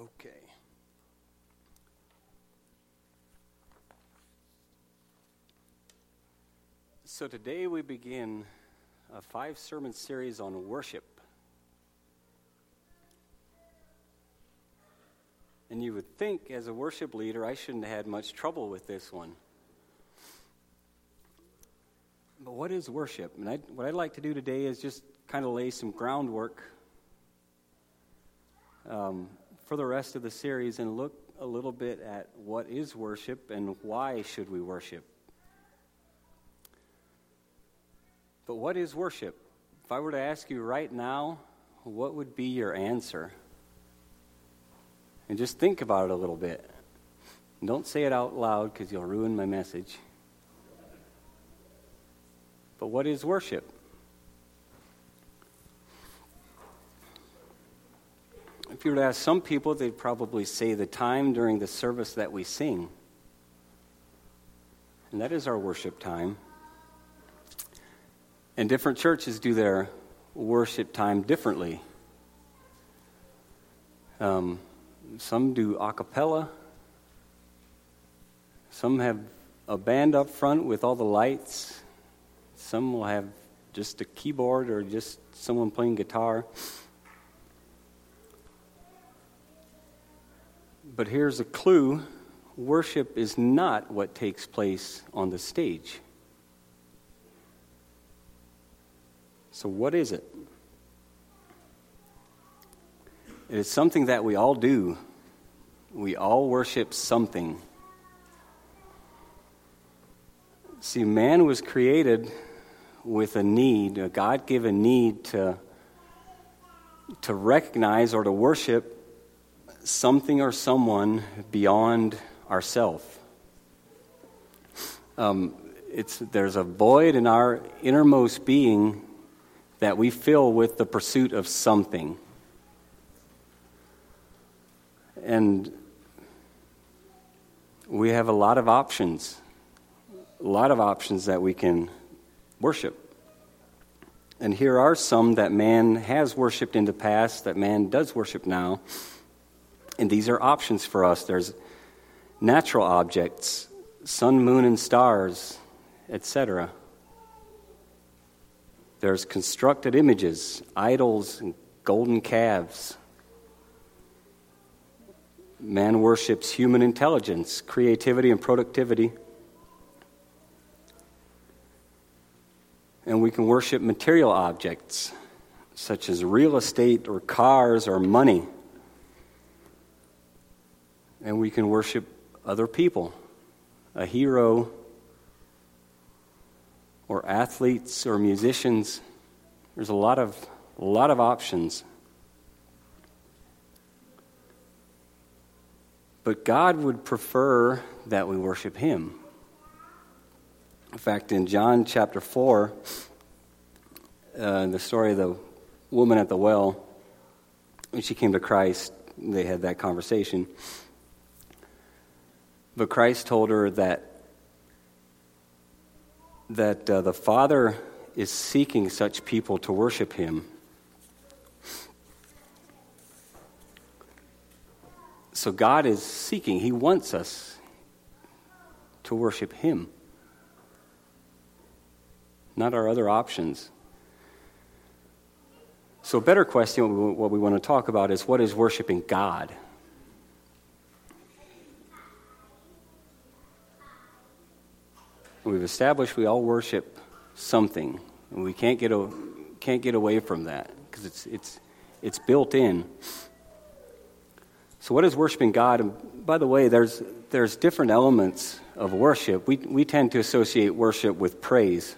Okay. So today we begin a five sermon series on worship. And you would think, as a worship leader, I shouldn't have had much trouble with this one. But what is worship? And I, what I'd like to do today is just kind of lay some groundwork um, for the rest of the series and look a little bit at what is worship and why should we worship. But what is worship? If I were to ask you right now, what would be your answer? And just think about it a little bit. Don't say it out loud because you'll ruin my message. But what is worship? If you were to ask some people, they'd probably say the time during the service that we sing. And that is our worship time. And different churches do their worship time differently. Um, some do a cappella. Some have a band up front with all the lights. Some will have just a keyboard or just someone playing guitar. But here's a clue worship is not what takes place on the stage. So, what is it? It is something that we all do. We all worship something. See, man was created with a need, a God given need to, to recognize or to worship something or someone beyond ourself. Um, it's, there's a void in our innermost being that we fill with the pursuit of something. And we have a lot of options, a lot of options that we can worship. And here are some that man has worshiped in the past, that man does worship now. And these are options for us. There's natural objects, sun, moon, and stars, etc. There's constructed images, idols, and golden calves. Man worships human intelligence, creativity, and productivity. And we can worship material objects, such as real estate or cars or money and we can worship other people, a hero, or athletes or musicians. There's a lot of, a lot of options. But God would prefer that we worship Him. In fact, in John chapter 4, uh, the story of the woman at the well, when she came to Christ, they had that conversation. But Christ told her that, that uh, the Father is seeking such people to worship Him. So God is seeking, He wants us to worship Him, not our other options. So, a better question, what we want to talk about is what is worshiping God? Established we all worship something, and we can't get, a, can't get away from that because it's, it's, it's built in. So, what is worshiping God? And by the way, there's, there's different elements of worship. We, we tend to associate worship with praise,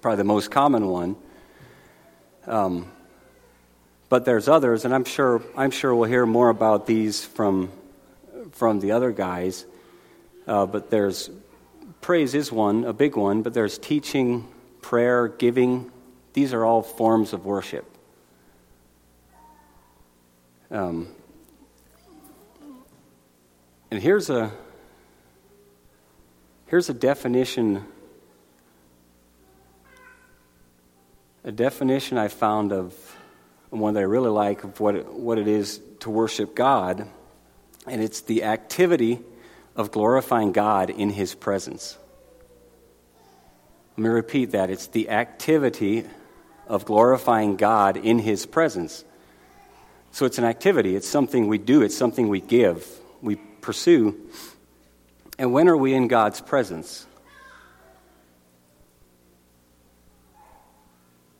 probably the most common one. Um, but there's others, and I'm sure, I'm sure we'll hear more about these from, from the other guys. Uh, but there's praise is one, a big one, but there's teaching, prayer, giving. These are all forms of worship. Um, and here's a here's a definition a definition I found of one that I really like of what it, what it is to worship God, and it's the activity of glorifying God in His presence. Let me repeat that. It's the activity of glorifying God in His presence. So it's an activity, it's something we do, it's something we give, we pursue. And when are we in God's presence?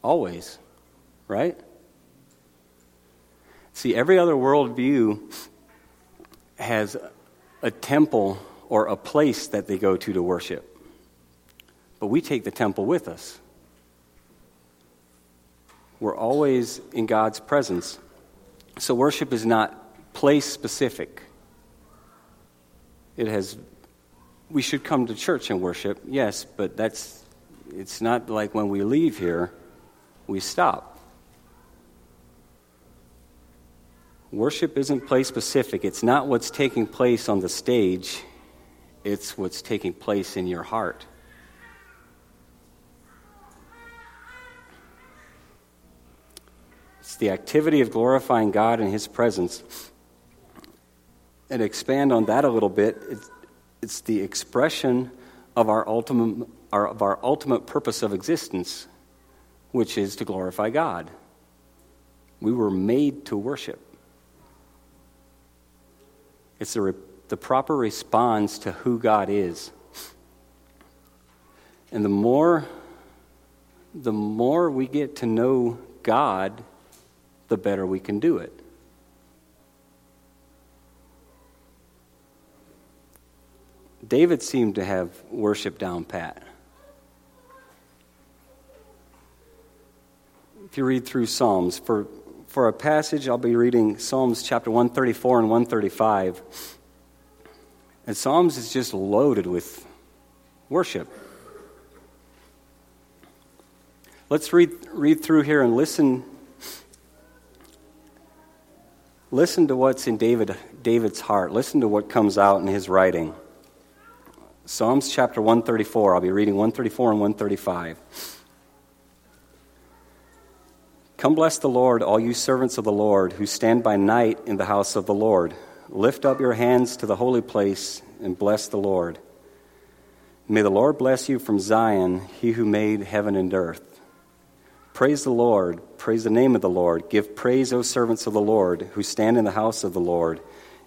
Always, right? See, every other worldview has a temple or a place that they go to to worship. But we take the temple with us. We're always in God's presence. So worship is not place specific. It has we should come to church and worship, yes, but that's it's not like when we leave here we stop. Worship isn't place specific. It's not what's taking place on the stage, it's what's taking place in your heart. It's the activity of glorifying God in His presence. And expand on that a little bit, it's, it's the expression of our ultimate, our, of our ultimate purpose of existence, which is to glorify God. We were made to worship. It's the, the proper response to who God is. And the more, the more we get to know God, the better we can do it. David seemed to have worship down pat. If you read through Psalms, for for a passage, I'll be reading Psalms chapter 134 and 135. And Psalms is just loaded with worship. Let's read, read through here and listen. Listen to what's in David, David's heart. Listen to what comes out in his writing. Psalms chapter 134. I'll be reading 134 and 135. Come bless the Lord, all you servants of the Lord who stand by night in the house of the Lord. Lift up your hands to the holy place and bless the Lord. May the Lord bless you from Zion, he who made heaven and earth. Praise the Lord, praise the name of the Lord. Give praise, O servants of the Lord, who stand in the house of the Lord,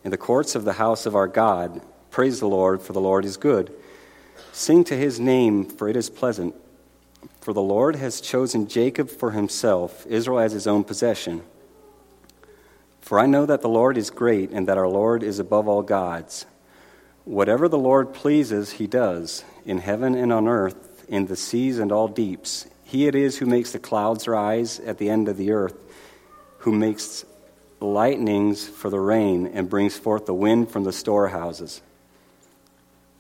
in the courts of the house of our God. Praise the Lord, for the Lord is good. Sing to his name, for it is pleasant. For the Lord has chosen Jacob for himself, Israel as his own possession. For I know that the Lord is great, and that our Lord is above all gods. Whatever the Lord pleases, he does, in heaven and on earth, in the seas and all deeps. He it is who makes the clouds rise at the end of the earth, who makes lightnings for the rain, and brings forth the wind from the storehouses.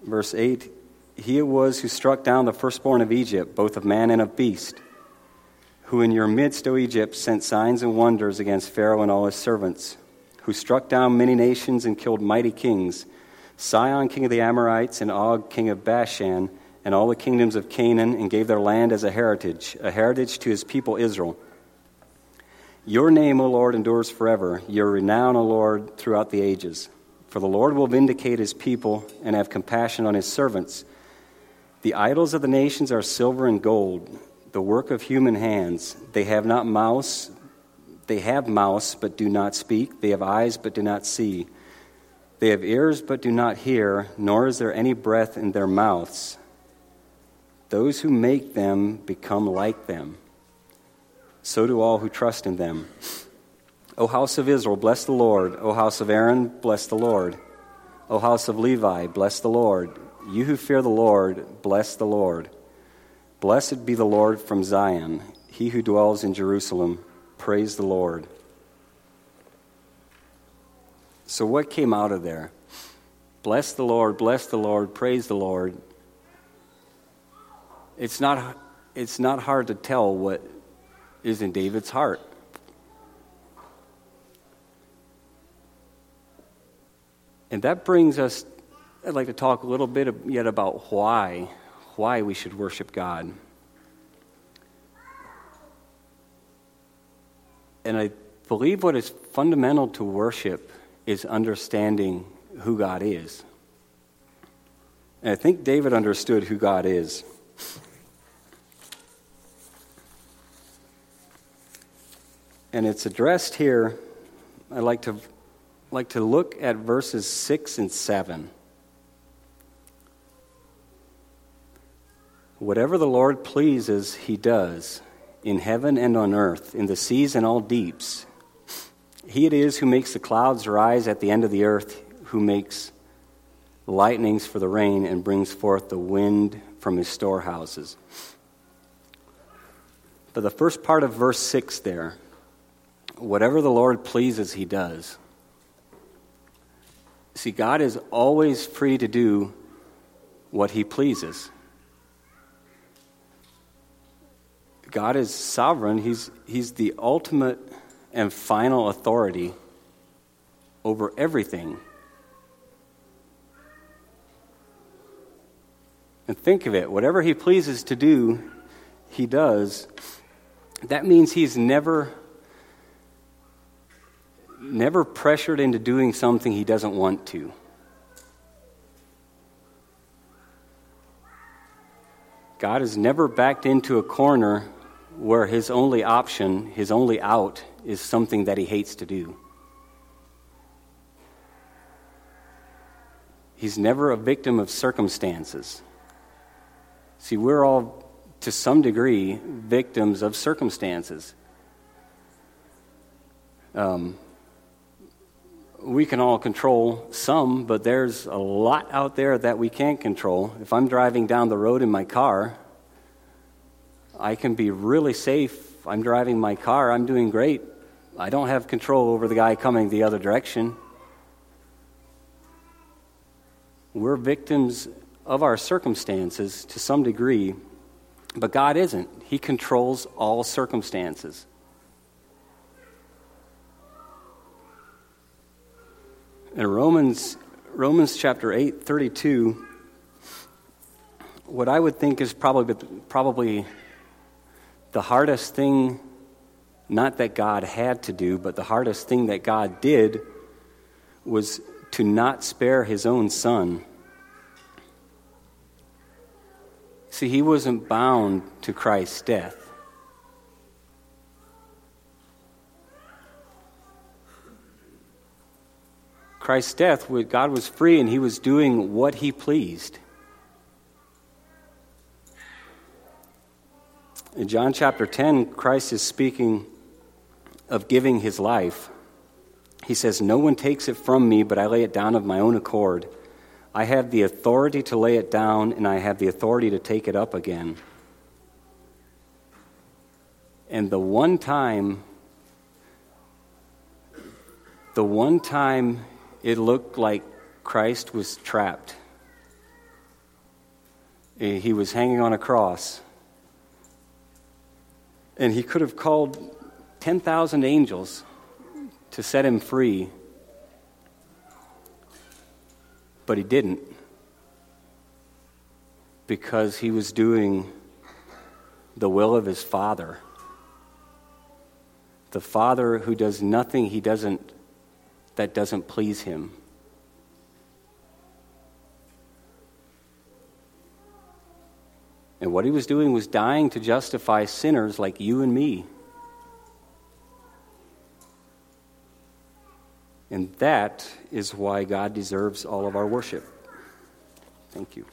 Verse 8 he it was who struck down the firstborn of Egypt, both of man and of beast, who in your midst, O Egypt, sent signs and wonders against Pharaoh and all his servants, who struck down many nations and killed mighty kings, Sihon, king of the Amorites, and Og, king of Bashan, and all the kingdoms of Canaan, and gave their land as a heritage, a heritage to his people Israel. Your name, O Lord, endures forever, your renown, O Lord, throughout the ages. For the Lord will vindicate his people and have compassion on his servants the idols of the nations are silver and gold, the work of human hands. They have not mouths, they have mouths but do not speak. They have eyes but do not see. They have ears but do not hear, nor is there any breath in their mouths. Those who make them become like them. So do all who trust in them. O house of Israel, bless the Lord. O house of Aaron, bless the Lord. O house of Levi, bless the Lord. You who fear the Lord, bless the Lord. Blessed be the Lord from Zion. He who dwells in Jerusalem, praise the Lord. So, what came out of there? Bless the Lord, bless the Lord, praise the Lord. It's not, it's not hard to tell what is in David's heart. And that brings us I'd like to talk a little bit yet about why, why we should worship God. And I believe what is fundamental to worship is understanding who God is. And I think David understood who God is. And it's addressed here. I'd like to like to look at verses 6 and 7. Whatever the Lord pleases, he does, in heaven and on earth, in the seas and all deeps. He it is who makes the clouds rise at the end of the earth, who makes lightnings for the rain and brings forth the wind from his storehouses. But the first part of verse 6 there, whatever the Lord pleases, he does. See, God is always free to do what he pleases. God is sovereign. He's, he's the ultimate and final authority over everything. And think of it whatever he pleases to do, he does. That means he's never never pressured into doing something he doesn't want to. God has never backed into a corner where his only option, his only out, is something that he hates to do. He's never a victim of circumstances. See, we're all, to some degree, victims of circumstances. Um, we can all control some, but there's a lot out there that we can't control. If I'm driving down the road in my car, I can be really safe. I'm driving my car, I'm doing great. I don't have control over the guy coming the other direction. We're victims of our circumstances to some degree, but God isn't. He controls all circumstances. In Romans, Romans chapter 8, 32, what I would think is probably, probably the hardest thing, not that God had to do, but the hardest thing that God did was to not spare his own son. See, he wasn't bound to Christ's death. Christ's death, God was free and he was doing what he pleased. In John chapter 10, Christ is speaking of giving his life. He says, No one takes it from me, but I lay it down of my own accord. I have the authority to lay it down, and I have the authority to take it up again. And the one time, the one time it looked like Christ was trapped. He was hanging on a cross. And he could have called 10,000 angels to set him free. But he didn't. Because he was doing the will of his Father. The Father who does nothing he doesn't that doesn't please him. And what he was doing was dying to justify sinners like you and me. And that is why God deserves all of our worship. Thank you.